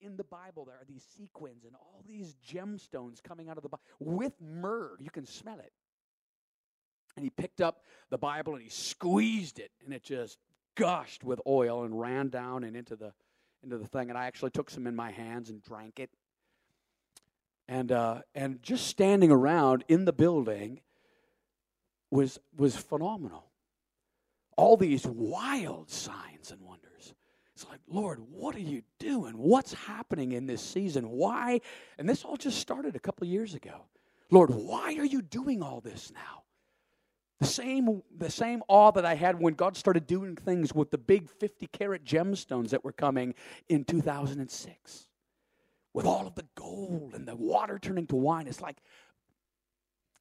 in the Bible, there are these sequins and all these gemstones coming out of the Bible with myrrh. You can smell it. And he picked up the Bible and he squeezed it, and it just gushed with oil and ran down and into the into the thing. And I actually took some in my hands and drank it. And uh, and just standing around in the building was was phenomenal. All these wild signs and wonders. It's like, Lord, what are you doing? What's happening in this season? Why? And this all just started a couple years ago. Lord, why are you doing all this now? The same, the same awe that I had when God started doing things with the big 50 carat gemstones that were coming in 2006. With all of the gold and the water turning to wine. It's like,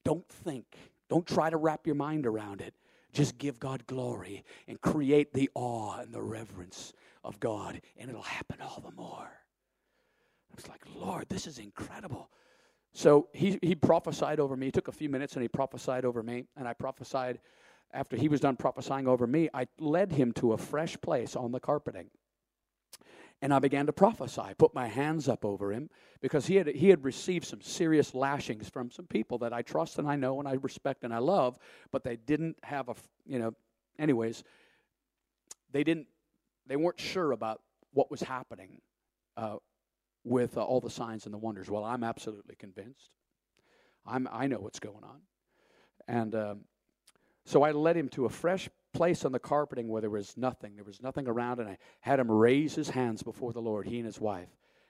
don't think, don't try to wrap your mind around it. Just give God glory and create the awe and the reverence of God, and it'll happen all the more. It's like, Lord, this is incredible. So he, he prophesied over me. It took a few minutes and he prophesied over me. And I prophesied, after he was done prophesying over me, I led him to a fresh place on the carpeting. And I began to prophesy, put my hands up over him because he had, he had received some serious lashings from some people that I trust and I know and I respect and I love, but they didn't have a, you know, anyways, they didn't, they weren't sure about what was happening uh, with uh, all the signs and the wonders. Well, I'm absolutely convinced. I'm, I know what's going on. And um, so I led him to a fresh place on the carpeting where there was nothing. There was nothing around, and I had him raise his hands before the Lord, he and his wife.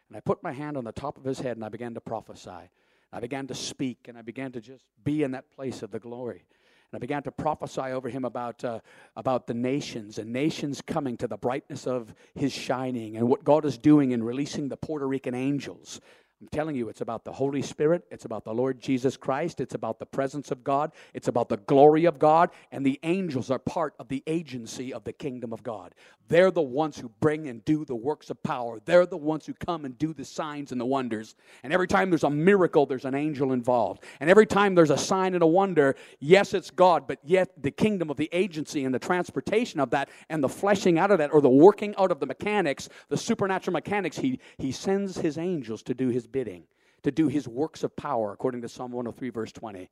And I put my hand on the top of his head and I began to prophesy. I began to speak and I began to just be in that place of the glory. And I began to prophesy over him about, uh, about the nations and nations coming to the brightness of his shining and what God is doing in releasing the Puerto Rican angels I'm telling you, it's about the Holy Spirit. It's about the Lord Jesus Christ. It's about the presence of God. It's about the glory of God. And the angels are part of the agency of the kingdom of God. They're the ones who bring and do the works of power. They're the ones who come and do the signs and the wonders. And every time there's a miracle, there's an angel involved. And every time there's a sign and a wonder, yes, it's God, but yet the kingdom of the agency and the transportation of that and the fleshing out of that or the working out of the mechanics, the supernatural mechanics, he, he sends his angels to do his his bidding, to do his works of power, according to Psalm 103, verse 20.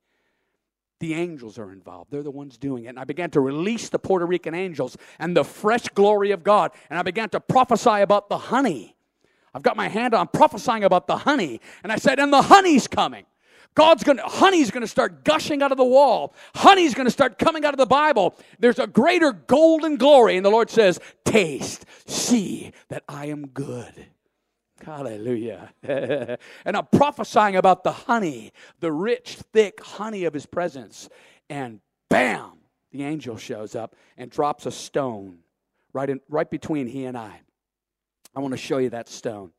The angels are involved. They're the ones doing it. And I began to release the Puerto Rican angels and the fresh glory of God. And I began to prophesy about the honey. I've got my hand on prophesying about the honey. And I said, and the honey's coming. God's going to, honey's going to start gushing out of the wall. Honey's going to start coming out of the Bible. There's a greater golden glory. And the Lord says, taste, see that I am good. Hallelujah. and I'm prophesying about the honey, the rich, thick honey of his presence. And bam, the angel shows up and drops a stone right, in, right between he and I. I want to show you that stone.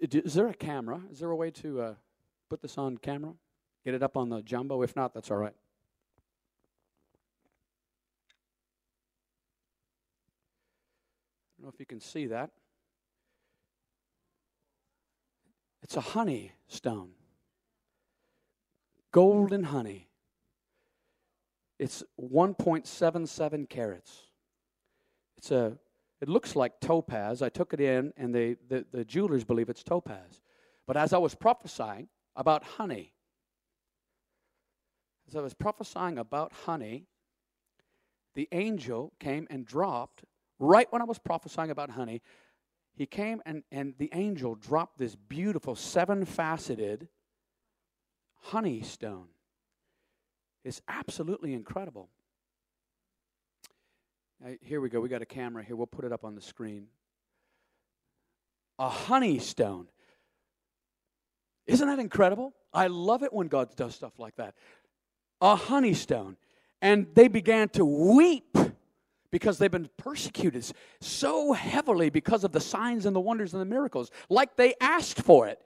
Is, there a camera? Is there a way to uh, put this on camera? Get it up on the jumbo? If not, that's all right. Don't know if you can see that. It's a honey stone. Golden honey. It's 1.77 carats. It's a it looks like topaz. I took it in and the, the jewelers believe it's topaz. But as I was prophesying about honey, as I was prophesying about honey, the angel came and dropped right when I was prophesying about honey, he came and, and the angel dropped this beautiful seven faceted honey stone. It's absolutely incredible. Now, here we go. We got a camera here. We'll put it up on the screen. A honey stone. Isn't that incredible? I love it when God does stuff like that. A honey stone. And they began to weep because they've been persecuted so heavily because of the signs and the wonders and the miracles, like they asked for it.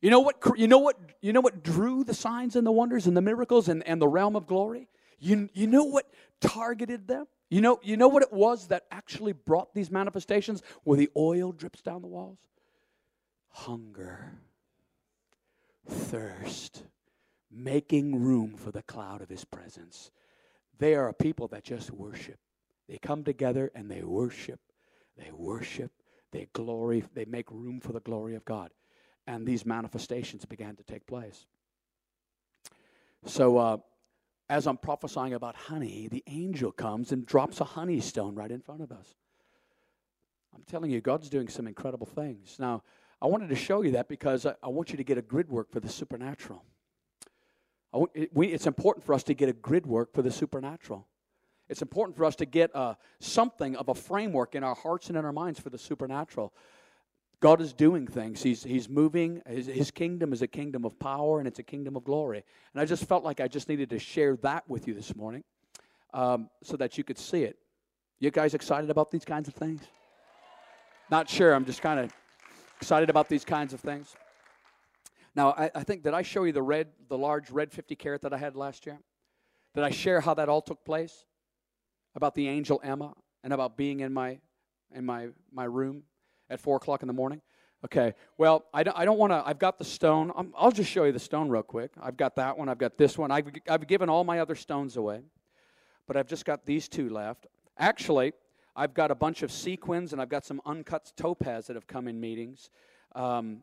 You know what, you know what, you know what drew the signs and the wonders and the miracles and, and the realm of glory? You, you know what targeted them? You know, you know what it was that actually brought these manifestations where the oil drips down the walls? Hunger, thirst, making room for the cloud of his presence. They are a people that just worship They come together and they worship. They worship. They glory. They make room for the glory of God. And these manifestations began to take place. So, uh, as I'm prophesying about honey, the angel comes and drops a honey stone right in front of us. I'm telling you, God's doing some incredible things. Now, I wanted to show you that because I, I want you to get a grid work for the supernatural. It, we, it's important for us to get a grid work for the supernatural. It's important for us to get uh, something of a framework in our hearts and in our minds for the supernatural. God is doing things. He's, he's moving. His, his kingdom is a kingdom of power and it's a kingdom of glory. And I just felt like I just needed to share that with you this morning um, so that you could see it. You guys excited about these kinds of things? Not sure. I'm just kind of excited about these kinds of things. Now, I, I, think, did I show you the red, the large red 50 carat that I had last year? Did I share how that all took place? About the angel Emma and about being in my, in my, my room at 4 o'clock in the morning? Okay, well, I don't, I don't want to, I've got the stone. i will just show you the stone real quick. I've got that one, I've got this one. I've, I've given all my other stones away, but I've just got these two left. Actually, I've got a bunch of sequins and I've got some uncut topaz that have come in meetings um,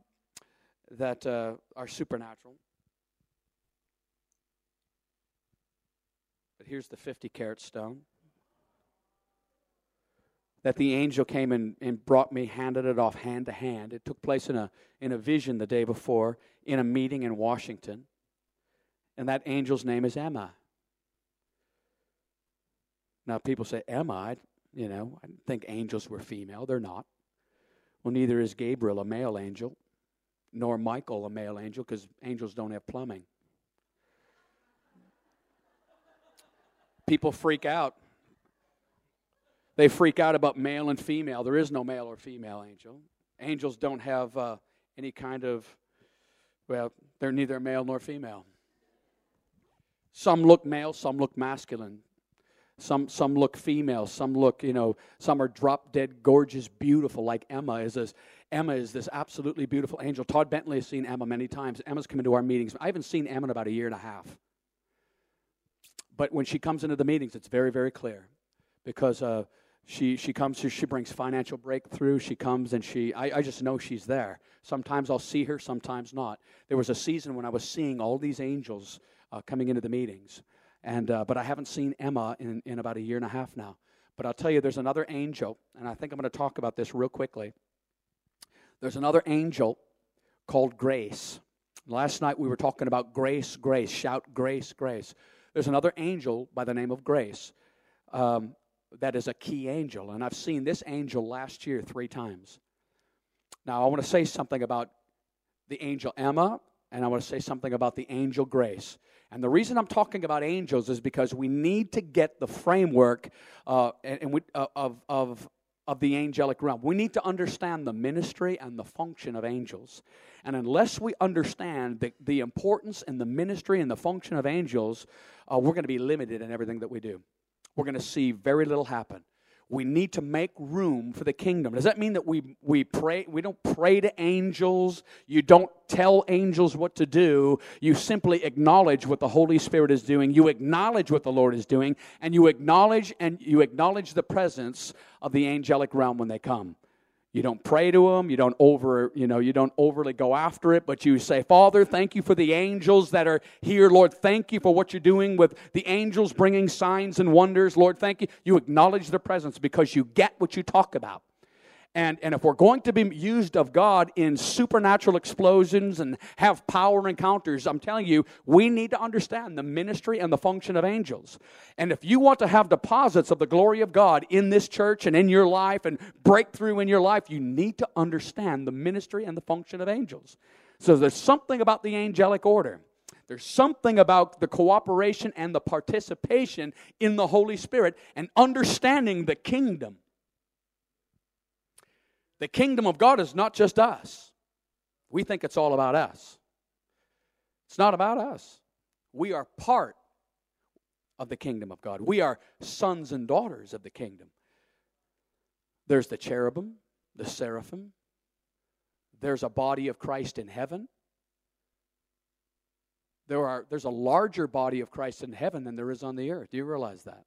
that uh, are supernatural. But here's the 50 carat stone that the angel came and, and brought me, handed it off hand to hand. It took place in a, in a vision the day before in a meeting in Washington. And that angel's name is Emma. Now, people say, Emma, you know, I think angels were female. They're not. Well, neither is Gabriel a male angel, nor Michael a male angel, because angels don't have plumbing. People freak out. They freak out about male and female. There is no male or female angel. Angels don't have uh, any kind of, well, they're neither male nor female. Some look male, some look masculine. Some, some look female, some look, you know, some are drop dead gorgeous, beautiful, like Emma is this. Emma is this absolutely beautiful angel. Todd Bentley has seen Emma many times. Emma's come into our meetings. I haven't seen Emma in about a year and a half. But when she comes into the meetings, it's very, very clear because uh, she, she comes here, she brings financial breakthrough. She comes and she, I, I just know she's there. Sometimes I'll see her, sometimes not. There was a season when I was seeing all these angels uh, coming into the meetings. And, uh, but I haven't seen Emma in, in about a year and a half now. But I'll tell you, there's another angel, and I think I'm going to talk about this real quickly. There's another angel called Grace. Last night we were talking about grace, grace. Shout grace, grace. There's another angel by the name of Grace um, that is a key angel, and I've seen this angel last year three times. Now I want to say something about the angel Emma, and I want to say something about the angel Grace. And the reason I'm talking about angels is because we need to get the framework uh, and, we, uh, of, of, of the angelic realm. We need to understand the ministry and the function of angels. And unless we understand the, the importance and the ministry and the function of angels, uh, we're going to be limited in everything that we do. We're going to see very little happen we need to make room for the kingdom. Does that mean that we, we pray? We don't pray to angels. You don't tell angels what to do. You simply acknowledge what the Holy Spirit is doing. You acknowledge what the Lord is doing, and you acknowledge and you acknowledge the presence of the angelic realm when they come. You don't pray to them. You don't over, you know, you don't overly go after it, but you say, Father, thank you for the angels that are here. Lord, thank you for what you're doing with the angels bringing signs and wonders. Lord, thank you. You acknowledge their presence because you get what you talk about. And, and if we're going to be used of God in supernatural explosions and have power encounters, I'm telling you, we need to understand the ministry and the function of angels. And if you want to have deposits of the glory of God in this church and in your life and breakthrough in your life, you need to understand the ministry and the function of angels. So there's something about the angelic order. There's something about the cooperation and the participation in the Holy Spirit and understanding the kingdom the kingdom of God is not just us. We think it's all about us. It's not about us. We are part of the kingdom of God. We are sons and daughters of the kingdom. There's the cherubim, the seraphim. There's a body of Christ in heaven. There are, there's a larger body of Christ in heaven than there is on the earth. Do you realize that?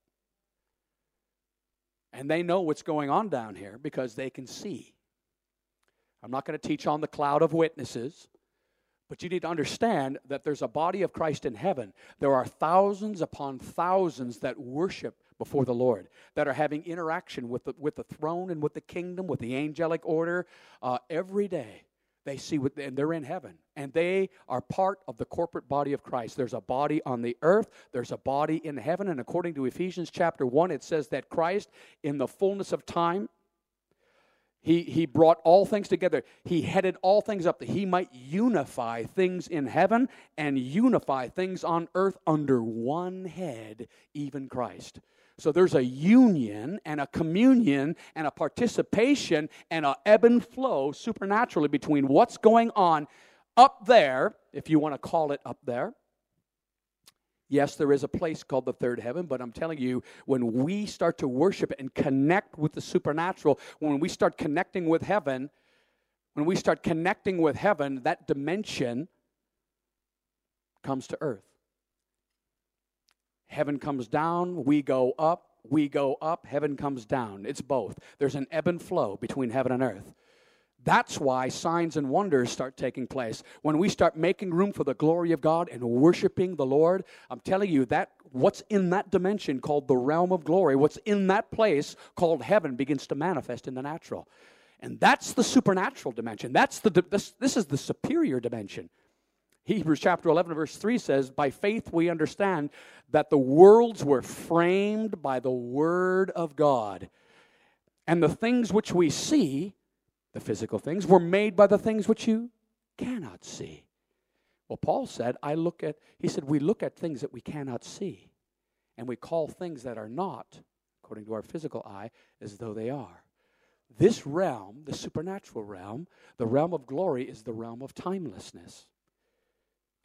And they know what's going on down here because they can see. I'm not going to teach on the cloud of witnesses, but you need to understand that there's a body of Christ in heaven. There are thousands upon thousands that worship before the Lord, that are having interaction with the, with the throne and with the kingdom, with the angelic order uh, every day. They see what, and they're in heaven, and they are part of the corporate body of Christ. There's a body on the earth, there's a body in heaven, and according to Ephesians chapter 1, it says that Christ, in the fullness of time, he, he brought all things together. He headed all things up that he might unify things in heaven and unify things on earth under one head, even Christ. So there's a union and a communion and a participation and a ebb and flow supernaturally between what's going on up there, if you want to call it up there, Yes, there is a place called the third heaven, but I'm telling you, when we start to worship and connect with the supernatural, when we start connecting with heaven, when we start connecting with heaven, that dimension comes to earth. Heaven comes down, we go up, we go up, heaven comes down. It's both. There's an ebb and flow between heaven and earth. That's why signs and wonders start taking place. When we start making room for the glory of God and worshiping the Lord, I'm telling you that what's in that dimension called the realm of glory, what's in that place called heaven begins to manifest in the natural. And that's the supernatural dimension. That's the this, this is the superior dimension. Hebrews chapter 11 verse 3 says, "By faith we understand that the worlds were framed by the word of God, and the things which we see the physical things, were made by the things which you cannot see. Well, Paul said, I look at, he said, we look at things that we cannot see, and we call things that are not, according to our physical eye, as though they are. This realm, the supernatural realm, the realm of glory, is the realm of timelessness.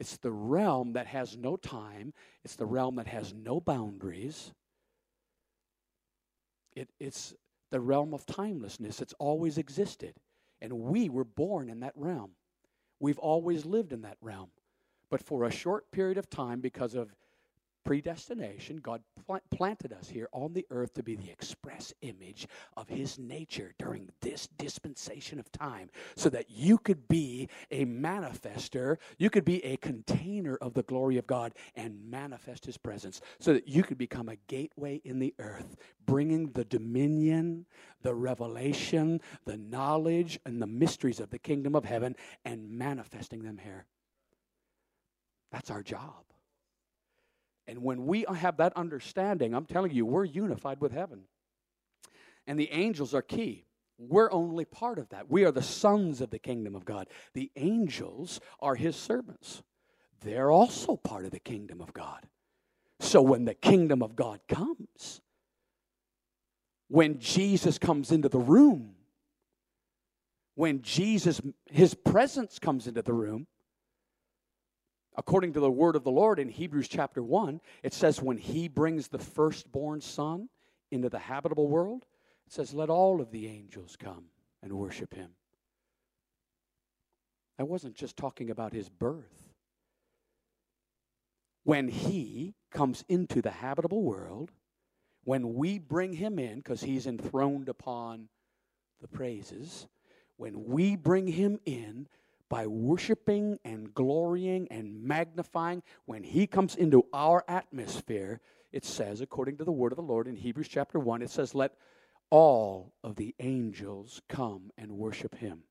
It's the realm that has no time, it's the realm that has no boundaries. It, it's the realm of timelessness. It's always existed. And we were born in that realm. We've always lived in that realm. But for a short period of time, because of predestination, God pl- planted us here on the earth to be the express image of His nature during this dispensation of time, so that you could be a manifester, you could be a container of the glory of God and manifest His presence, so that you could become a gateway in the earth, bringing the dominion, the revelation, the knowledge, and the mysteries of the kingdom of heaven and manifesting them here. That's our job. And when we have that understanding, I'm telling you, we're unified with heaven. And the angels are key. We're only part of that. We are the sons of the kingdom of God. The angels are his servants. They're also part of the kingdom of God. So when the kingdom of God comes, when Jesus comes into the room, when Jesus, his presence comes into the room, according to the word of the Lord in Hebrews chapter 1, it says, when he brings the firstborn son into the habitable world, it says, let all of the angels come and worship him. I wasn't just talking about his birth. When he comes into the habitable world, when we bring him in, because he's enthroned upon the praises, when we bring him in, by worshiping and glorying and magnifying, when He comes into our atmosphere, it says, according to the word of the Lord in Hebrews chapter 1, it says, Let all of the angels come and worship Him.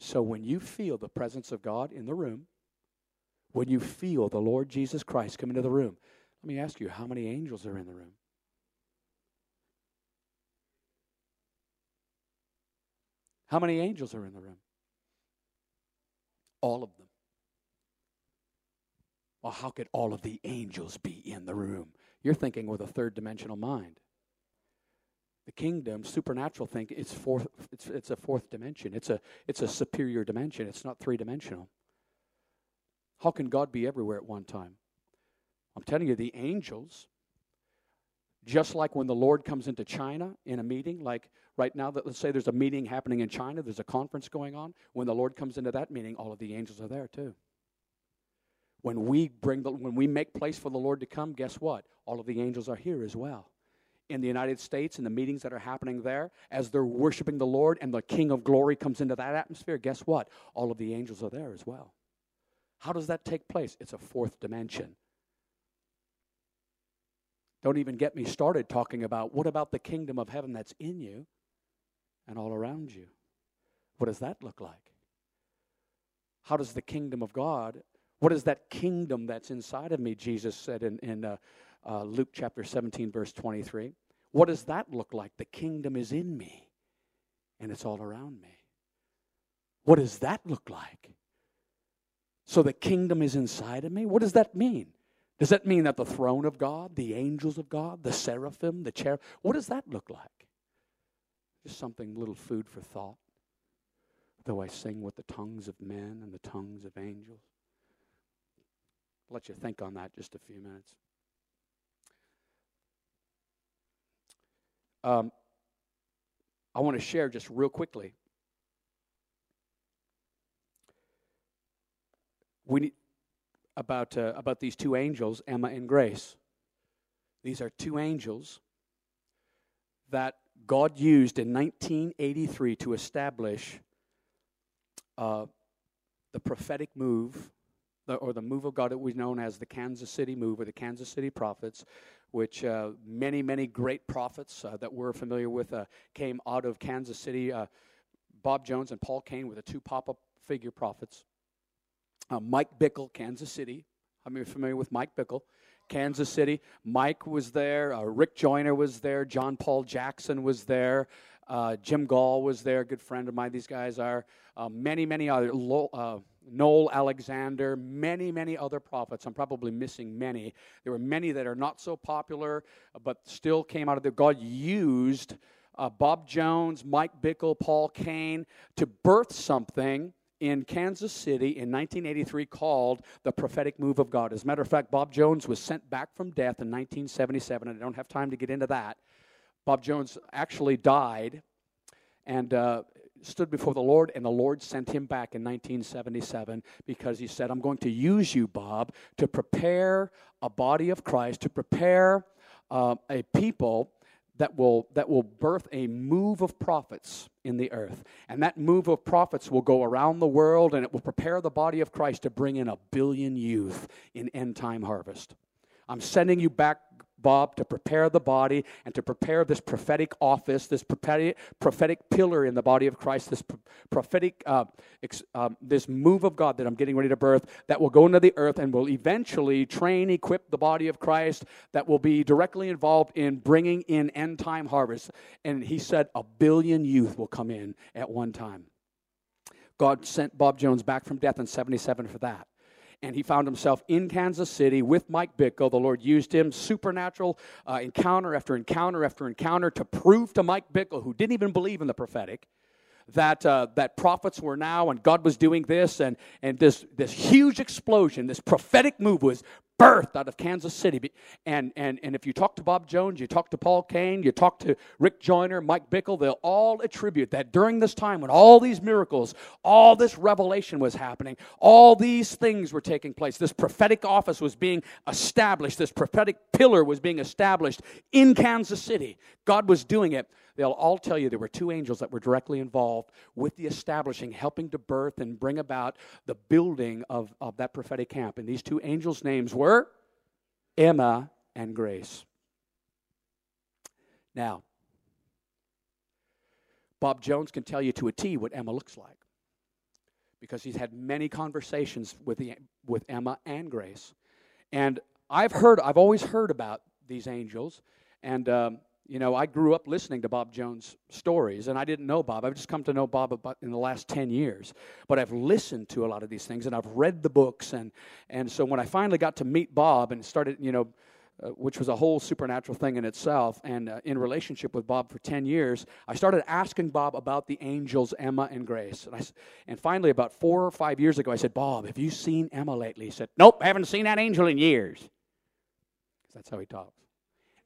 So when you feel the presence of God in the room, when you feel the Lord Jesus Christ come into the room, let me ask you, how many angels are in the room? How many angels are in the room? All of them. Well, how could all of the angels be in the room? You're thinking with a third dimensional mind. The kingdom, supernatural think it's fourth it's it's a fourth dimension. It's a it's a superior dimension. It's not three dimensional. How can God be everywhere at one time? I'm telling you, the angels, just like when the Lord comes into China in a meeting, like right now let's say there's a meeting happening in China, there's a conference going on. When the Lord comes into that meeting, all of the angels are there too. When we bring the when we make place for the Lord to come, guess what? All of the angels are here as well. in the United States in the meetings that are happening there, as they're worshiping the Lord and the King of Glory comes into that atmosphere, guess what? All of the angels are there as well. How does that take place? It's a fourth dimension. Don't even get me started talking about what about the kingdom of heaven that's in you and all around you? What does that look like? How does the kingdom of God, what is that kingdom that's inside of me? Jesus said in, in uh, uh, Luke chapter 17, verse 23. What does that look like? The kingdom is in me and it's all around me. What does that look like? So the kingdom is inside of me? What does that mean? Does that mean that the throne of God, the angels of God, the seraphim, the cherub, what does that look like? Just something, little food for thought. Though I sing with the tongues of men and the tongues of angels. I'll let you think on that just a few minutes. Um, I want to share just real quickly. We need, about, uh, about these two angels, Emma and Grace. These are two angels that God used in 1983 to establish uh, the prophetic move, the, or the move of God that was known as the Kansas City move or the Kansas City prophets, which uh, many, many great prophets uh, that we're familiar with uh, came out of Kansas City. Uh, Bob Jones and Paul Cain were the two pop up figure prophets. Uh, Mike Bickle, Kansas City. I'm familiar with Mike Bickle. Kansas City. Mike was there. Uh, Rick Joyner was there. John Paul Jackson was there. Uh, Jim Goll was there, good friend of mine. These guys are uh, many, many other. Uh, Noel Alexander, many, many other prophets. I'm probably missing many. There were many that are not so popular, but still came out of there. God used uh, Bob Jones, Mike Bickle, Paul Cain to birth something in Kansas City in 1983 called the prophetic move of God. As a matter of fact, Bob Jones was sent back from death in 1977, and I don't have time to get into that. Bob Jones actually died and uh, stood before the Lord, and the Lord sent him back in 1977 because he said, I'm going to use you, Bob, to prepare a body of Christ, to prepare uh, a people that will, that will birth a move of prophets in the earth. And that move of prophets will go around the world and it will prepare the body of Christ to bring in a billion youth in end time harvest. I'm sending you back Bob, to prepare the body and to prepare this prophetic office, this prophetic, prophetic pillar in the body of Christ, this prophetic, uh, ex, um, this move of God that I'm getting ready to birth that will go into the earth and will eventually train, equip the body of Christ that will be directly involved in bringing in end time harvest. And he said a billion youth will come in at one time. God sent Bob Jones back from death in 77 for that and he found himself in Kansas City with Mike Bickle. The Lord used him supernatural uh, encounter after encounter after encounter to prove to Mike Bickle, who didn't even believe in the prophetic, that uh, that prophets were now and God was doing this and and this this huge explosion, this prophetic move was birthed out of Kansas City. And and and if you talk to Bob Jones, you talk to Paul Cain, you talk to Rick Joyner, Mike Bickle, they'll all attribute that during this time when all these miracles, all this revelation was happening, all these things were taking place. This prophetic office was being established. This prophetic pillar was being established in Kansas City. God was doing it they'll all tell you there were two angels that were directly involved with the establishing, helping to birth and bring about the building of, of that prophetic camp. And these two angels' names were Emma and Grace. Now, Bob Jones can tell you to a T what Emma looks like because he's had many conversations with, the, with Emma and Grace. And I've heard, I've always heard about these angels, and um, you know, I grew up listening to Bob Jones stories, and I didn't know Bob. I've just come to know Bob about in the last 10 years. But I've listened to a lot of these things, and I've read the books. And, and so when I finally got to meet Bob and started, you know, uh, which was a whole supernatural thing in itself, and uh, in relationship with Bob for 10 years, I started asking Bob about the angels, Emma and Grace. And, I, and finally, about four or five years ago, I said, Bob, have you seen Emma lately? He said, Nope, I haven't seen that angel in years. That's how he talks.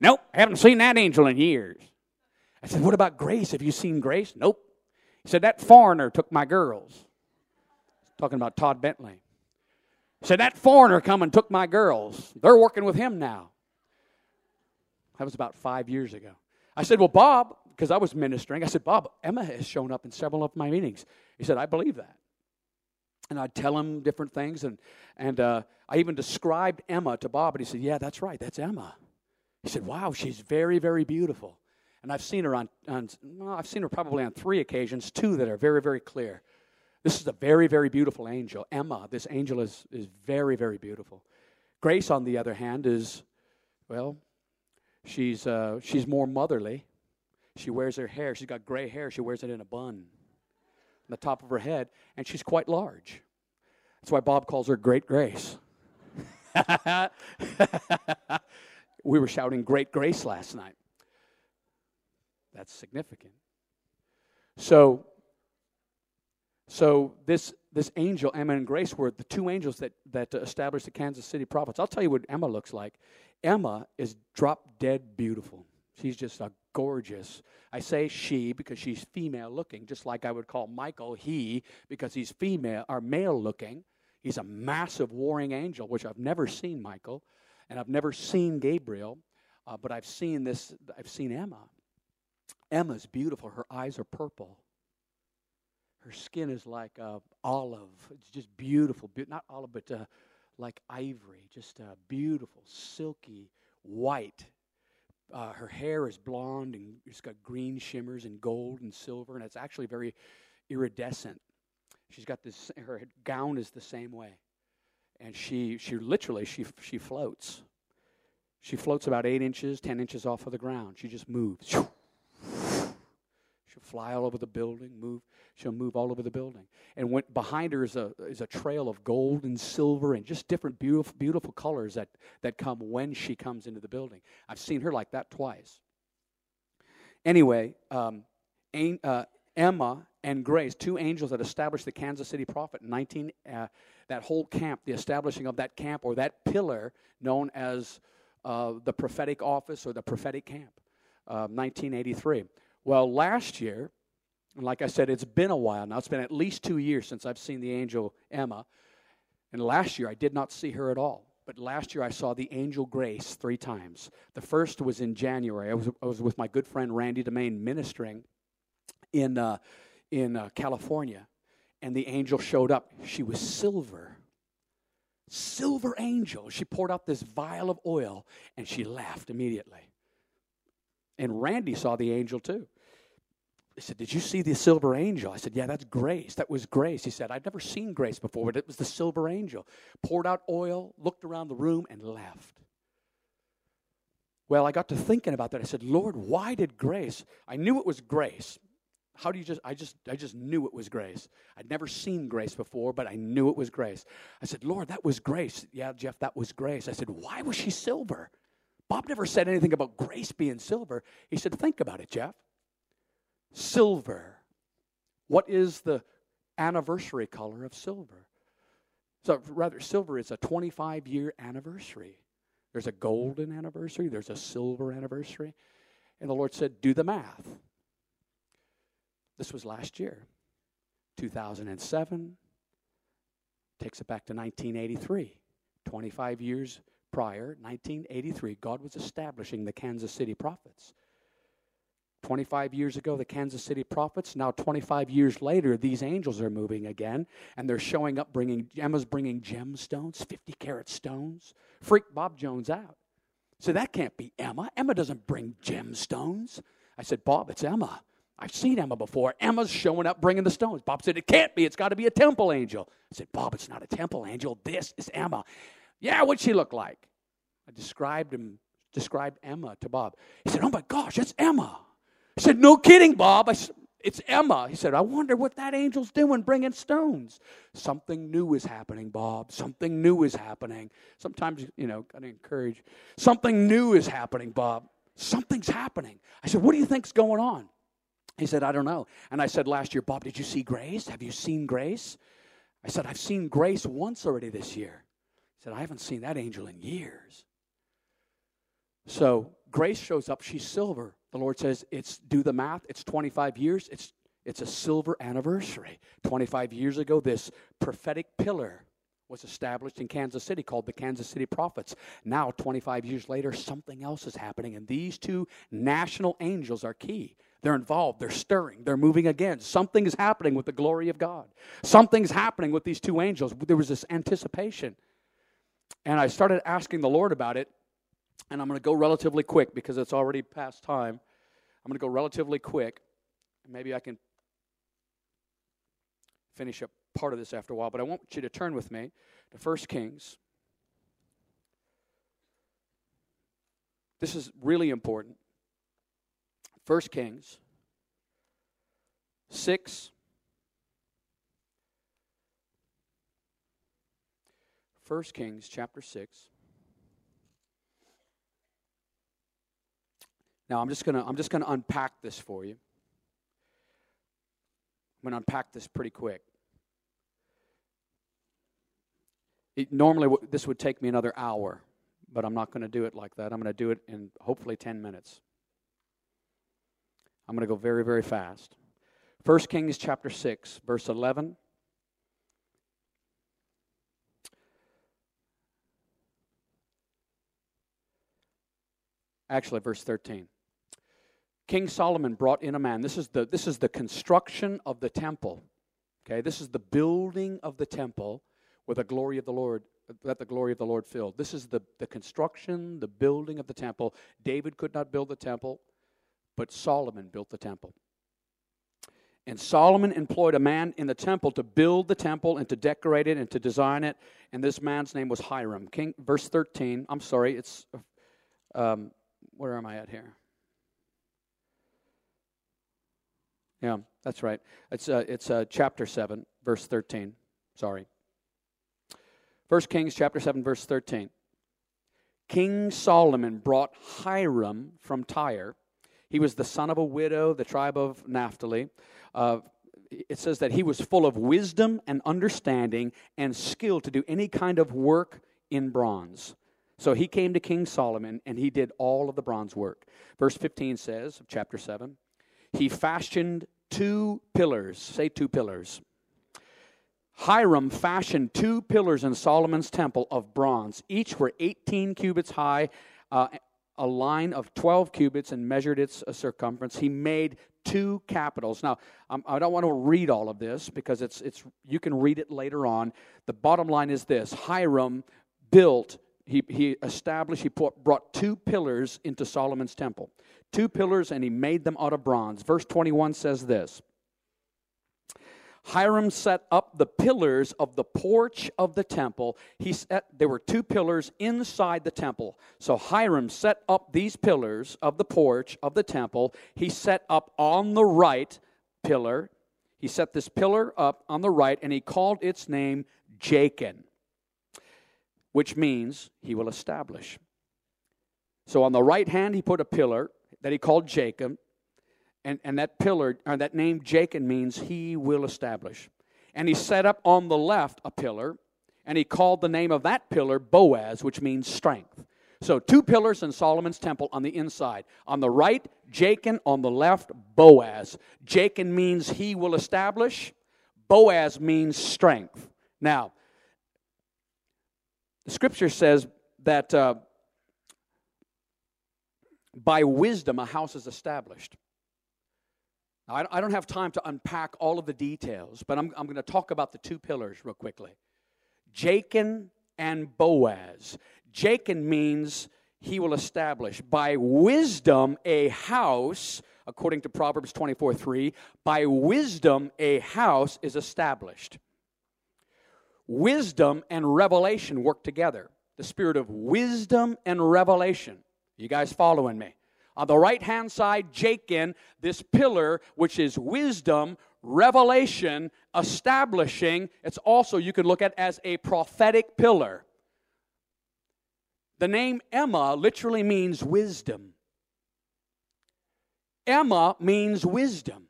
Nope, haven't seen that angel in years. I said, What about Grace? Have you seen Grace? Nope. He said, That foreigner took my girls. Talking about Todd Bentley. He said, That foreigner come and took my girls. They're working with him now. That was about five years ago. I said, Well, Bob, because I was ministering, I said, Bob, Emma has shown up in several of my meetings. He said, I believe that. And I'd tell him different things. And, and uh, I even described Emma to Bob, and he said, Yeah, that's right, that's Emma. He said, Wow, she's very, very beautiful. And I've seen her on, on well, I've seen her probably on three occasions, two that are very, very clear. This is a very, very beautiful angel. Emma, this angel is, is very, very beautiful. Grace, on the other hand, is, well, she's, uh, she's more motherly. She wears her hair, she's got gray hair, she wears it in a bun on the top of her head, and she's quite large. That's why Bob calls her Great Grace. we were shouting Great Grace last night. That's significant. So, so this this angel, Emma and Grace, were the two angels that that established the Kansas City prophets. I'll tell you what Emma looks like. Emma is drop dead beautiful. She's just a gorgeous. I say she because she's female looking, just like I would call Michael he because he's female or male looking. He's a massive warring angel, which I've never seen Michael, and I've never seen Gabriel, uh, but I've seen this. I've seen Emma. Emma's beautiful. Her eyes are purple. Her skin is like uh, olive. It's just beautiful. Be- not olive, but uh, like ivory. Just uh, beautiful, silky, white. Uh, her hair is blonde and it's got green shimmers and gold and silver, and it's actually very iridescent. She's got this. Her gown is the same way, and she she literally she she floats. She floats about eight inches, ten inches off of the ground. She just moves. She'll fly all over the building, move. She'll move all over the building. And behind her is a, is a trail of gold and silver and just different beautiful, beautiful colors that, that come when she comes into the building. I've seen her like that twice. Anyway, um, uh, Emma and Grace, two angels that established the Kansas City prophet in 19, uh, that whole camp, the establishing of that camp or that pillar known as uh, the prophetic office or the prophetic camp, 1983. Uh, well, last year, like I said, it's been a while now. It's been at least two years since I've seen the angel Emma. And last year, I did not see her at all. But last year, I saw the angel Grace three times. The first was in January. I was, I was with my good friend Randy DeMain ministering in, uh, in uh, California. And the angel showed up. She was silver. Silver angel. She poured out this vial of oil and she laughed immediately. And Randy saw the angel too. He said, Did you see the silver angel? I said, Yeah, that's grace. That was grace. He said, I'd never seen grace before, but it was the silver angel. Poured out oil, looked around the room, and left. Well, I got to thinking about that. I said, Lord, why did grace? I knew it was grace. How do you just I just I just knew it was grace. I'd never seen grace before, but I knew it was grace. I said, Lord, that was grace. Yeah, Jeff, that was grace. I said, why was she silver? Bob never said anything about grace being silver. He said, think about it, Jeff silver. What is the anniversary color of silver? So, rather, silver is a 25 year anniversary. There's a golden anniversary, there's a silver anniversary. And the Lord said, Do the math. This was last year, 2007, takes it back to 1983. 25 years prior, 1983, God was establishing the Kansas City prophets. 25 years ago, the Kansas City prophets. Now, 25 years later, these angels are moving again, and they're showing up bringing, Emma's bringing gemstones, 50 carat stones. Freak Bob Jones out. So that can't be Emma. Emma doesn't bring gemstones. I said, Bob, it's Emma. I've seen Emma before. Emma's showing up bringing the stones. Bob said, It can't be. It's got to be a temple angel. I said, Bob, it's not a temple angel. This is Emma. Yeah, what'd she look like? I described him, described Emma to Bob. He said, Oh my gosh, that's Emma. I said, No kidding, Bob. I said, it's Emma. He said, I wonder what that angel's doing bringing stones. Something new is happening, Bob. Something new is happening. Sometimes, you know, got to encourage. Something new is happening, Bob. Something's happening. I said, What do you think's going on? He said, I don't know. And I said last year, Bob, did you see Grace? Have you seen Grace? I said, I've seen Grace once already this year. He said, I haven't seen that angel in years. So Grace shows up. She's silver. The Lord says, it's do the math, it's 25 years, it's it's a silver anniversary. 25 years ago, this prophetic pillar was established in Kansas City called the Kansas City Prophets. Now, 25 years later, something else is happening, and these two national angels are key. They're involved, they're stirring, they're moving again. Something is happening with the glory of God. Something's happening with these two angels. There was this anticipation. And I started asking the Lord about it, and I'm going to go relatively quick because it's already past time. I'm going to go relatively quick. Maybe I can finish up part of this after a while, but I want you to turn with me to 1 Kings. This is really important. 1 Kings 6. 1 Kings chapter 6. Now I'm just gonna I'm just gonna unpack this for you. I'm gonna unpack this pretty quick. It, normally, this would take me another hour, but I'm not going to do it like that. I'm going to do it in hopefully 10 minutes. I'm going to go very, very fast. 1 Kings chapter 6, verse 11. Actually, verse 13. King Solomon brought in a man. This is the, this is the construction of the temple. Okay, this is the building of the temple where the glory of the Lord that the glory of the Lord filled. This is the, the construction, the building of the temple. David could not build the temple, but Solomon built the temple. And Solomon employed a man in the temple to build the temple and to decorate it and to design it. And this man's name was Hiram. King, verse 13. I'm sorry, it's. Um, where am I at here? Yeah, that's right. It's, uh, it's uh, chapter 7, verse 13. Sorry. 1 Kings chapter 7 verse 13. King Solomon brought Hiram from Tyre. He was the son of a widow, the tribe of Naphtali. Uh, it says that he was full of wisdom and understanding and skill to do any kind of work in bronze. So he came to King Solomon and he did all of the bronze work. Verse 15 says, of chapter 7, he fashioned two pillars. Say two pillars. Hiram fashioned two pillars in Solomon's temple of bronze. Each were 18 cubits high, uh, a line of 12 cubits, and measured its uh, circumference. He made two capitals. Now, I don't want to read all of this because it's, it's, you can read it later on. The bottom line is this Hiram built, he, he established, he put, brought two pillars into Solomon's temple. Two pillars, and he made them out of bronze. Verse 21 says this. Hiram set up the pillars of the porch of the temple. He set, there were two pillars inside the temple. So Hiram set up these pillars of the porch of the temple. He set up on the right pillar. He set this pillar up on the right and he called its name Jachin, which means he will establish. So on the right hand, he put a pillar that he called Jacob. And, and that pillar, or that name Jachin means he will establish. And he set up on the left a pillar, and he called the name of that pillar Boaz, which means strength. So, two pillars in Solomon's temple on the inside. On the right, Jachin. On the left, Boaz. Jachin means he will establish, Boaz means strength. Now, the scripture says that uh, by wisdom a house is established. Now, I don't have time to unpack all of the details, but I'm, I'm going to talk about the two pillars real quickly Jachin and Boaz. Jachin means he will establish. By wisdom, a house, according to Proverbs 24 3, by wisdom, a house is established. Wisdom and revelation work together. The spirit of wisdom and revelation. You guys following me? On the right hand side, Jachin, this pillar, which is wisdom, revelation, establishing. It's also, you can look at as a prophetic pillar. The name Emma literally means wisdom. Emma means wisdom.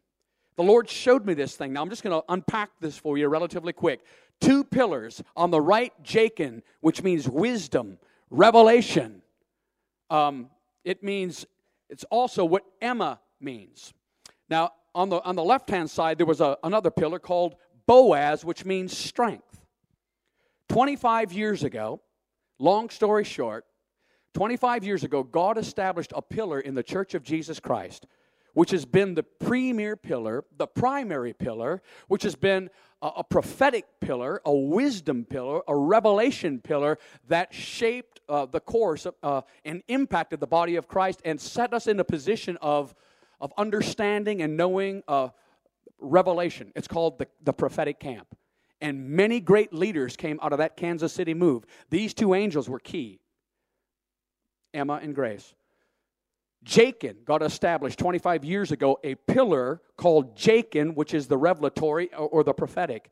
The Lord showed me this thing. Now I'm just going to unpack this for you relatively quick. Two pillars on the right, Jachin, which means wisdom, revelation. Um, it means it's also what Emma means. Now, on the, on the left hand side, there was a, another pillar called Boaz, which means strength. 25 years ago, long story short, 25 years ago, God established a pillar in the Church of Jesus Christ, which has been the premier pillar, the primary pillar, which has been a, a prophetic pillar, a wisdom pillar, a revelation pillar that shaped uh, the course of, uh, and impacted the body of Christ and set us in a position of, of understanding and knowing uh, revelation. It's called the, the prophetic camp. And many great leaders came out of that Kansas City move. These two angels were key Emma and Grace. Jachin got established 25 years ago, a pillar called Jachin, which is the revelatory or the prophetic.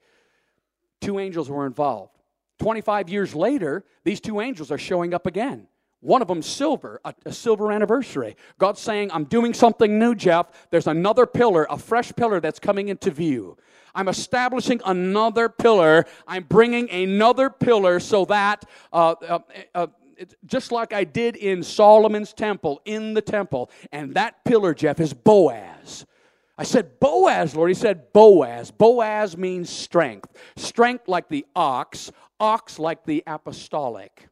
Two angels were involved. 25 years later, these two angels are showing up again. One of them silver, a, a, silver anniversary. God's saying, I'm doing something new, Jeff. There's another pillar, a fresh pillar that's coming into view. I'm establishing another pillar. I'm bringing another pillar so that uh, uh, uh, just like I did in Solomon's temple, in the temple. And that pillar, Jeff, is Boaz. I said, Boaz, Lord. He said, Boaz. Boaz means strength. Strength like the ox, ox like the apostolic.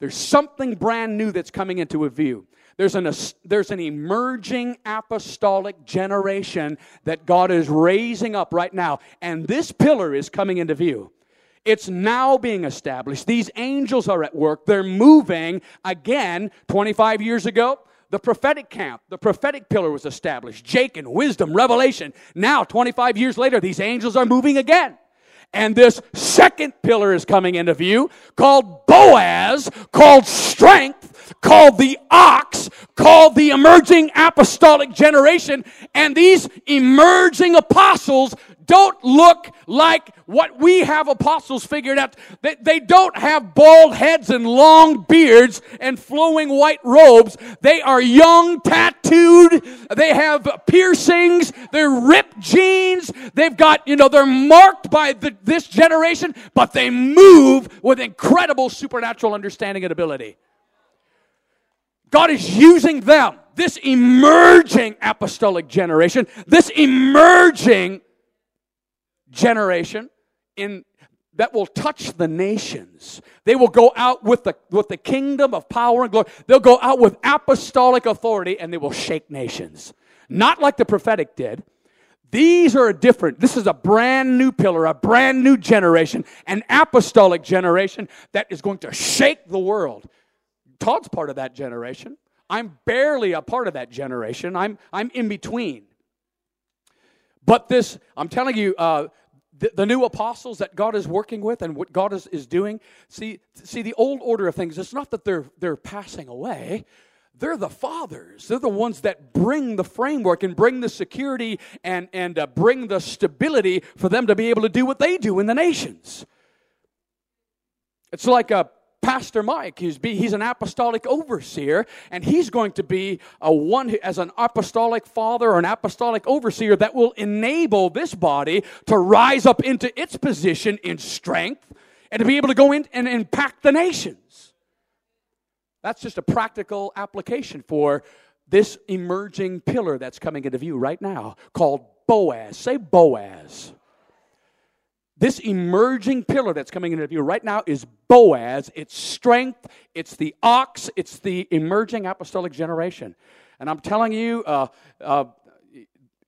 There's something brand new that's coming into a view. There's an, there's an emerging apostolic generation that God is raising up right now. And this pillar is coming into view. It's now being established. These angels are at work. They're moving again 25 years ago. The prophetic camp, the prophetic pillar was established. Jachin, wisdom, revelation. Now, 25 years later, these angels are moving again. And this second pillar is coming into view called Boaz, called strength, called the ox, called the emerging apostolic generation. And these emerging apostles don't look like what we have apostles figured out. They, they don't have bald heads and long beards and flowing white robes. They are young, tattooed. They have piercings. They're ripped jeans. They've got, you know, they're marked by the, this generation, but they move with incredible supernatural understanding and ability. God is using them, this emerging apostolic generation, this emerging generation in that will touch the nations. They will go out with the, with the kingdom of power and glory. They'll go out with apostolic authority and they will shake nations. Not like the prophetic did. These are different. This is a brand new pillar, a brand new generation, an apostolic generation that is going to shake the world. Todd's part of that generation. I'm barely a part of that generation. I'm, I'm in between. But this, I'm telling you, uh, the, the, new apostles that God is working with and what God is, is doing. See, see, the old order of things, it's not that they're, they're passing away. They're the fathers. They're the ones that bring the framework and bring the security and, and uh, bring the stability for them to be able to do what they do in the nations. It's like a Pastor Mike. He's, be, he's an apostolic overseer, and he's going to be a one who, as an apostolic father or an apostolic overseer that will enable this body to rise up into its position in strength and to be able to go in and impact the nations. That's just a practical application for this emerging pillar that's coming into view right now called Boaz. Say Boaz. This emerging pillar that's coming into view right now is Boaz. It's strength, it's the ox, it's the emerging apostolic generation. And I'm telling you, uh, uh,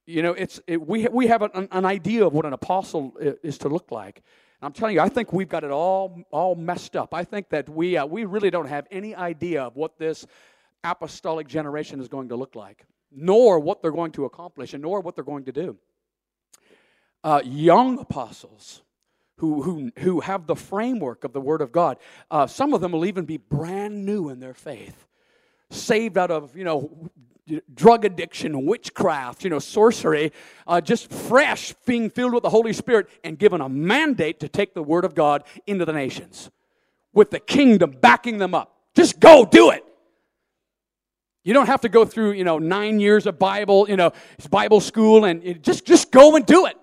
you know, it's it, we we have an, an idea of what an apostle is to look like. I'm telling you, I think we've got it all all messed up. I think that we uh, we really don't have any idea of what this apostolic generation is going to look like, nor what they're going to accomplish, and nor what they're going to do uh, young apostles who, who, who have the framework of the Word of God. Uh, some of them will even be brand new in their faith, saved out of, you know, drug addiction, witchcraft, you know, sorcery, uh, just fresh, being filled with the Holy Spirit and given a mandate to take the Word of God into the nations with the kingdom backing them up. Just go do it. You don't have to go through, you know, nine years of Bible, you know, Bible school, and just just go and do it.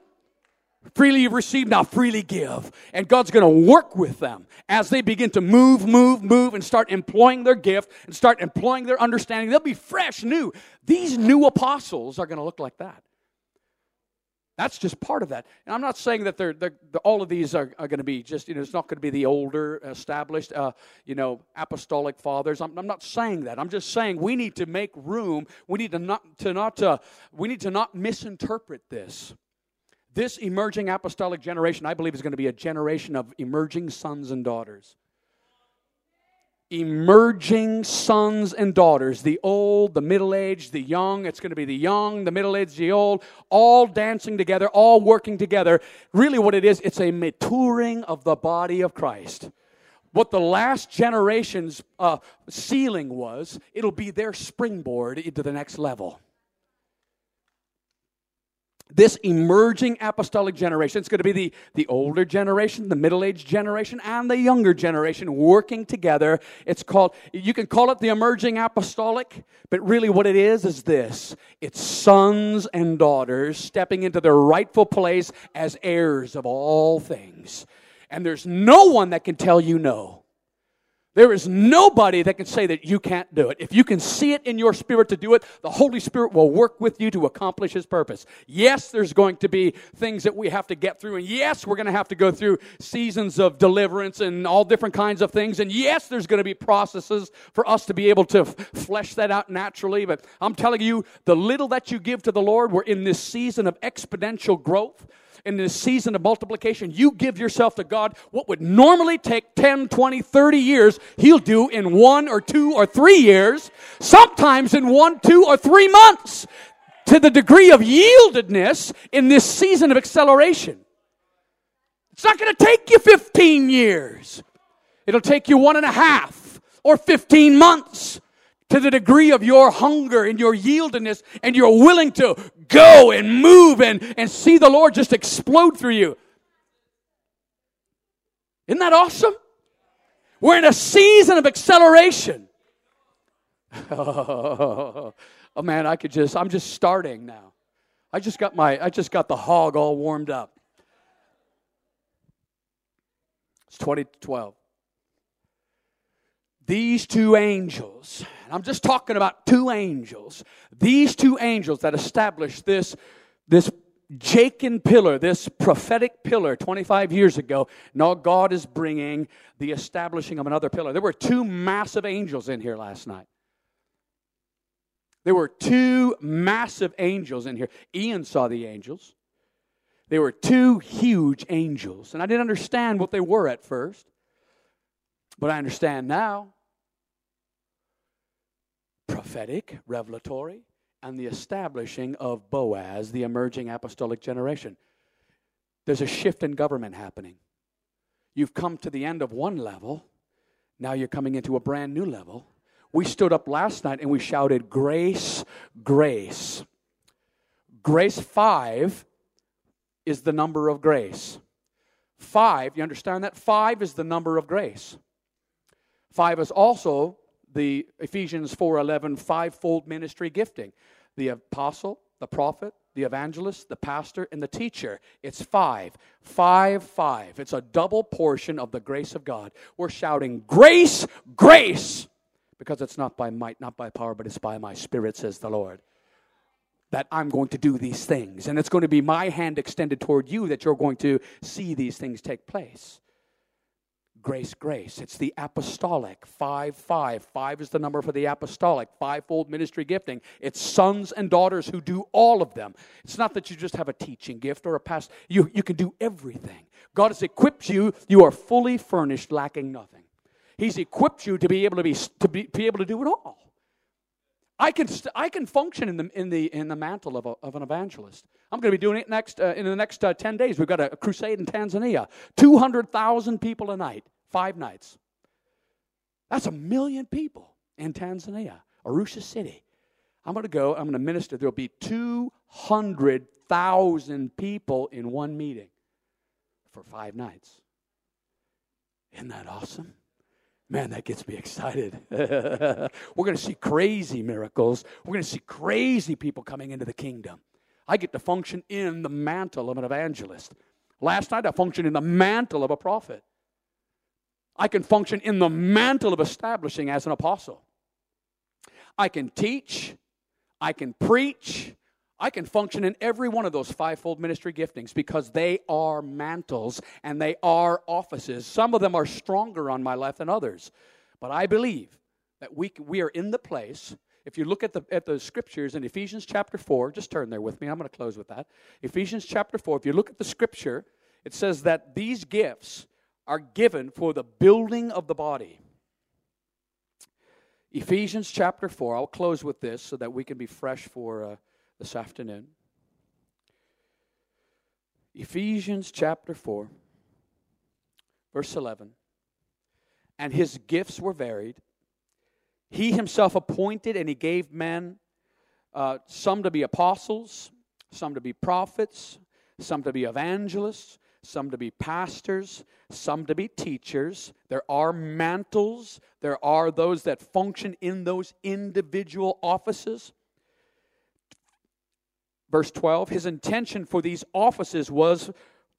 Freely you receive, now freely give. And God's going to work with them as they begin to move, move, move, and start employing their gift and start employing their understanding. They'll be fresh, new. These new apostles are going to look like that. That's just part of that. And I'm not saying that they're, they're, all of these are, are going to be just, you know, it's not going to be the older, established, uh, you know, apostolic fathers. I'm, I'm, not saying that. I'm just saying we need to make room. We need to not, to not, uh, we need to not misinterpret this. This emerging apostolic generation, I believe, is going to be a generation of emerging sons and daughters emerging sons and daughters the old, the middle aged, the young. It's going to be the young, the middle aged, the old, all dancing together, all working together. Really, what it is, it's a maturing of the body of Christ. What the last generation's uh, ceiling was, it'll be their springboard into the next level this emerging apostolic generation. It's going to be the, the older generation, the middle aged generation, and the younger generation working together. It's called, you can call it the emerging apostolic, but really what it is is this it's sons and daughters stepping into their rightful place as heirs of all things. And there's no one that can tell you no. There is nobody that can say that you can't do it. If you can see it in your spirit to do it, the Holy Spirit will work with you to accomplish His purpose. Yes, there's going to be things that we have to get through. And yes, we're going to have to go through seasons of deliverance and all different kinds of things. And yes, there's going to be processes for us to be able to f- flesh that out naturally. But I'm telling you, the little that you give to the Lord, we're in this season of exponential growth in this season of multiplication, you give yourself to God, what would normally take 10, 20, 30 years, He'll do in one or two or three years, sometimes in one, two, or three months, to the degree of yieldedness in this season of acceleration. It's not going to take you 15 years. It'll take you one and a half or 15 months to the degree of your hunger and your yieldedness and you're willing to go and move and, and see the Lord just explode through you. Isn't that awesome? We're in a season of acceleration. oh man, I could just, I'm just starting now. I just got my, I just got the hog all warmed up. It's 2012 these two angels, I'm just talking about two angels, these two angels that established this, this Jachin pillar, this prophetic pillar 25 years ago, now God is bringing the establishing of another pillar. There were two massive angels in here last night. There were two massive angels in here. Ian saw the angels. They were two huge angels, and I didn't understand what they were at first. But I understand now. Prophetic, revelatory, and the establishing of Boaz, the emerging apostolic generation. There's a shift in government happening. You've come to the end of one level, now you're coming into a brand new level. We stood up last night and we shouted, Grace, grace. Grace 5 is the number of grace. Five, you understand that? Five is the number of grace. Five is also the Ephesians 4:11 fivefold ministry gifting. The apostle, the prophet, the evangelist, the pastor, and the teacher. It's five. Five, five. It's a double portion of the grace of God. We're shouting, Grace, grace! Because it's not by might, not by power, but it's by my spirit, says the Lord. That I'm going to do these things. And it's going to be my hand extended toward you that you're going to see these things take place grace, grace. It's the apostolic. Five, five. Five is the number for the apostolic. Fivefold ministry gifting. It's sons and daughters who do all of them. It's not that you just have a teaching gift or a past. You, you can do everything. God has equipped you. You are fully furnished, lacking nothing. He's equipped you to be able to be, to be, be able to do it all. I can, st- I can function in the, in the, in the mantle of, a, of an evangelist. I'm going to be doing it next, uh, in the next uh, 10 days. We've got a, a crusade in Tanzania. 200,000 people a night five nights. That's a million people in Tanzania, Arusha City. I'm going to go, I'm going to minister. There'll be 200,000 people in one meeting for five nights. Isn't that awesome? Man, that gets me excited. We're going to see crazy miracles. We're going to see crazy people coming into the kingdom. I get to function in the mantle of an evangelist. Last night, I functioned in the mantle of a prophet. I can function in the mantle of establishing as an apostle. I can teach, I can preach, I can function in every one of those fivefold ministry giftings because they are mantles and they are offices. Some of them are stronger on my life than others. But I believe that we, we are in the place. If you look at the, at the scriptures in Ephesians chapter 4, just turn there with me. I'm going to close with that. Ephesians chapter 4, if you look at the scripture, it says that these gifts are given for the building of the body. Ephesians chapter 4, I'll close with this so that we can be fresh for. Uh, this afternoon. Ephesians chapter 4, verse 11. And his gifts were varied. He himself appointed and he gave men uh, some to be apostles, some to be prophets, some to be evangelists, some to be pastors, some to be teachers. There are mantles, there are those that function in those individual offices. Verse 12 His intention for these offices was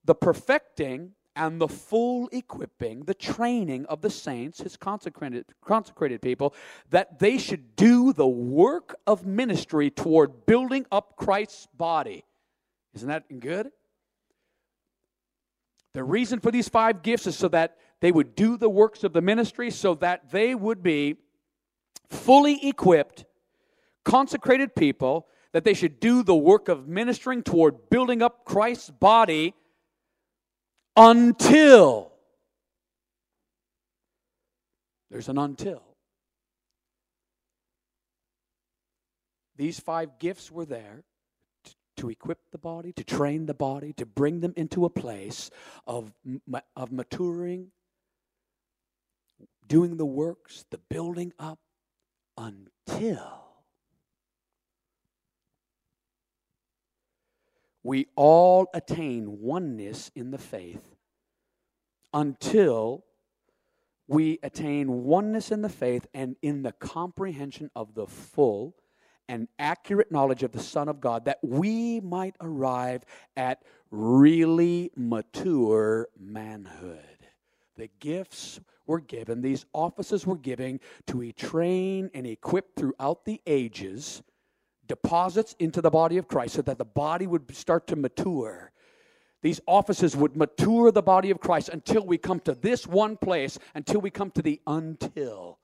the perfecting and the full equipping, the training of the saints, his consecrated, consecrated people, that they should do the work of ministry toward building up Christ's body. Isn't that good? The reason for these five gifts is so that they would do the works of the ministry, so that they would be fully equipped, consecrated people that they should do the work of ministering toward building up Christ's body until there's an until. These five gifts were there to equip the body, to train the body, to bring them into a place of, of maturing, doing the works, the building up until we all attain oneness in the faith. Until we attain oneness in the faith and in the comprehension of the full and accurate knowledge of the Son of God, that we might arrive at really mature manhood. The gifts were given, these offices were given to train and equip throughout the ages deposits into the body of Christ so that the body would start to mature. These offices would mature the body of Christ until we come to this one place, until we come to the until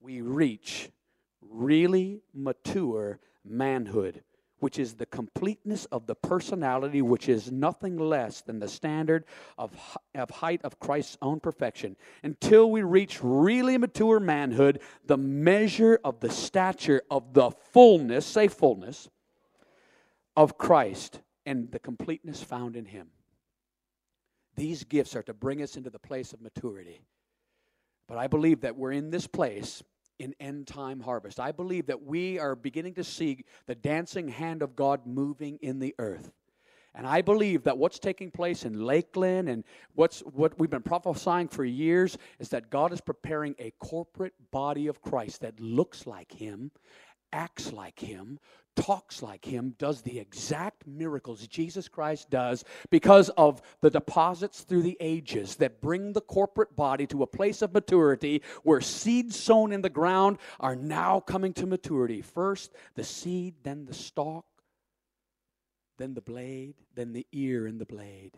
we reach really mature manhood which is the completeness of the personality, which is nothing less than the standard of, of height of Christ's own perfection, until we reach really mature manhood, the measure of the stature of the fullness, say fullness, of Christ and the completeness found in Him. These gifts are to bring us into the place of maturity. But I believe that we're in this place in end time harvest. I believe that we are beginning to see the dancing hand of God moving in the earth. And I believe that what's taking place in Lakeland and what's what we've been prophesying for years is that God is preparing a corporate body of Christ that looks like him, acts like him, talks like him, does the exact miracles Jesus Christ does because of the deposits through the ages that bring the corporate body to a place of maturity where seeds sown in the ground are now coming to maturity. First the seed, then the stalk, then the blade, then the ear and the blade.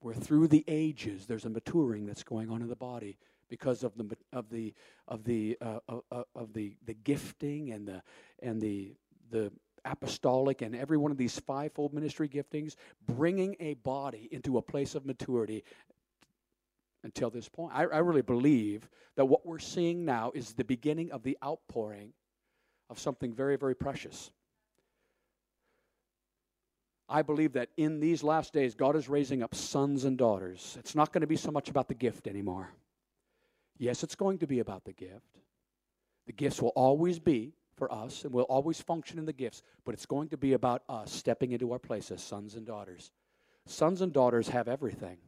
Where through the ages there's a maturing that's going on in the body because of the of the of the uh, of, uh, uh, of the the gifting and the and the the apostolic and every one of these fivefold ministry giftings, bringing a body into a place of maturity until this point. I, I really believe that what we're seeing now is the beginning of the outpouring of something very, very precious. I believe that in these last days, God is raising up sons and daughters. It's not going to be so much about the gift anymore. Yes, it's going to be about the gift. The gifts will always be for us and we'll always function in the gifts, but it's going to be about us stepping into our place as sons and daughters. Sons and daughters have everything.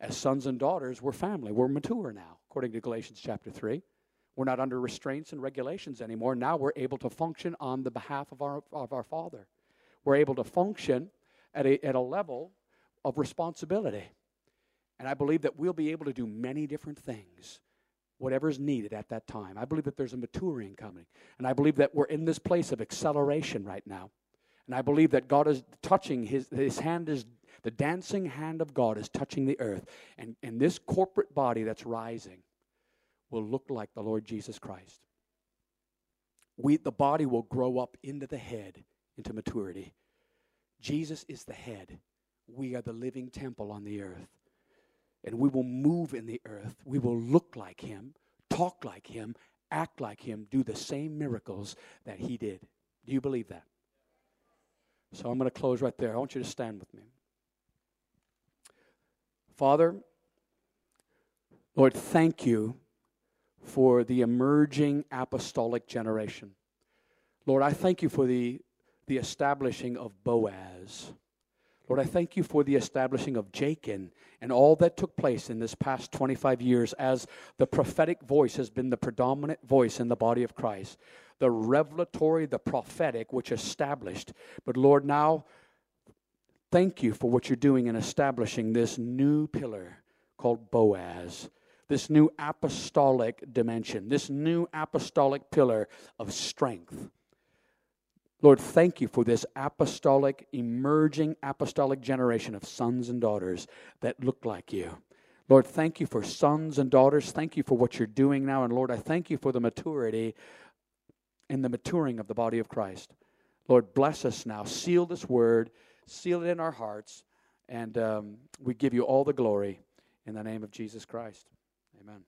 As sons and daughters, we're family. We're mature now, according to Galatians chapter 3. We're not under restraints and regulations anymore. Now we're able to function on the behalf of our, of our Father. We're able to function at a, at a level of responsibility. And I believe that we'll be able to do many different things whatever is needed at that time. I believe that there's a maturing coming. And I believe that we're in this place of acceleration right now. And I believe that God is touching, his, his hand is, the dancing hand of God is touching the earth. And, and this corporate body that's rising will look like the Lord Jesus Christ. We, the body will grow up into the head, into maturity. Jesus is the head. We are the living temple on the earth and we will move in the earth. We will look like him, talk like him, act like him, do the same miracles that he did. Do you believe that? So I'm going to close right there. I want you to stand with me. Father, Lord, thank you for the emerging apostolic generation. Lord, I thank you for the, the establishing of Boaz. Lord, I thank you for the establishing of Jachin and all that took place in this past 25 years as the prophetic voice has been the predominant voice in the body of Christ. The revelatory, the prophetic, which established. But Lord, now thank you for what you're doing in establishing this new pillar called Boaz, this new apostolic dimension, this new apostolic pillar of strength Lord, thank you for this apostolic, emerging apostolic generation of sons and daughters that look like you. Lord, thank you for sons and daughters. Thank you for what you're doing now. And Lord, I thank you for the maturity and the maturing of the body of Christ. Lord, bless us now. Seal this word, seal it in our hearts, and um, we give you all the glory in the name of Jesus Christ. Amen. Amen.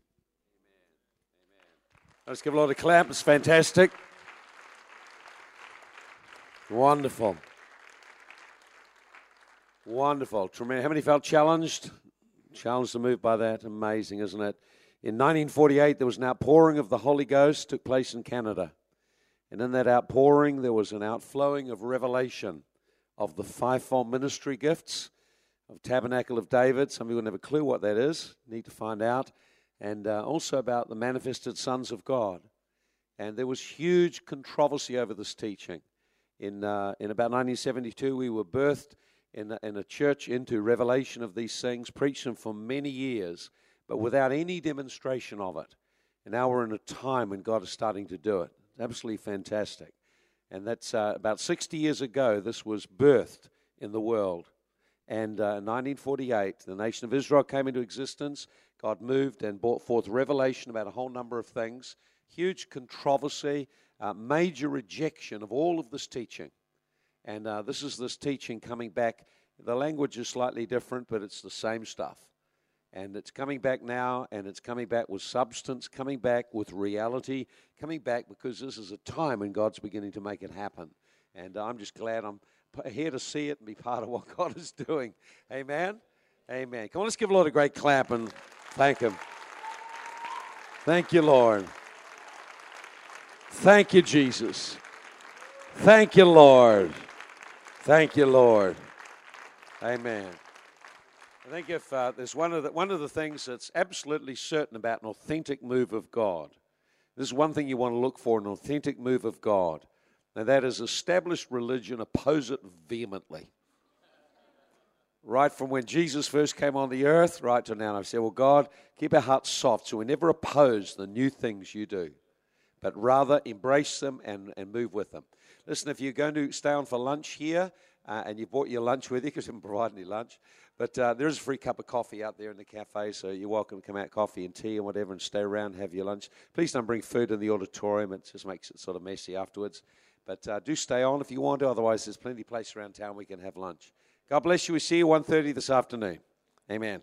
Let's give a lot of clap. It's fantastic. Wonderful. Wonderful. Tremendous. How many felt challenged? Challenged to move by that. Amazing, isn't it? In 1948, there was an outpouring of the Holy Ghost took place in Canada. And in that outpouring, there was an outflowing of revelation of the fivefold ministry gifts of Tabernacle of David. Some people have a clue what that is. Need to find out. And uh, also about the manifested sons of God. And there was huge controversy over this teaching. In, uh, in about 1972, we were birthed in a, in a church into revelation of these things, preached them for many years, but without any demonstration of it. And now we're in a time when God is starting to do it. It's absolutely fantastic. And that's uh, about 60 years ago, this was birthed in the world. And uh, in 1948, the nation of Israel came into existence. God moved and brought forth revelation about a whole number of things. Huge controversy uh, major rejection of all of this teaching. And uh, this is this teaching coming back. The language is slightly different, but it's the same stuff. And it's coming back now, and it's coming back with substance, coming back with reality, coming back because this is a time when God's beginning to make it happen. And I'm just glad I'm here to see it and be part of what God is doing. Amen. Amen. Come on, let's give a lot of great clap and thank Him. Thank you, Lord. Thank you, Jesus. Thank you, Lord. Thank you, Lord. Amen. I think if uh, there's one of the one of the things that's absolutely certain about an authentic move of God, this is one thing you want to look for: an authentic move of God, and that is established religion oppose it vehemently. Right from when Jesus first came on the earth, right to now, I've said, "Well, God, keep our hearts soft, so we never oppose the new things you do." But rather embrace them and, and move with them. Listen, if you're going to stay on for lunch here uh, and you brought your lunch with you because we haven't provided any lunch, but uh, there is a free cup of coffee out there in the cafe, so you're welcome to come out, coffee and tea and whatever, and stay around, have your lunch. Please don't bring food in the auditorium, it just makes it sort of messy afterwards. But uh, do stay on if you want to, otherwise, there's plenty of place around town we can have lunch. God bless you. We see you 1.30 this afternoon. Amen.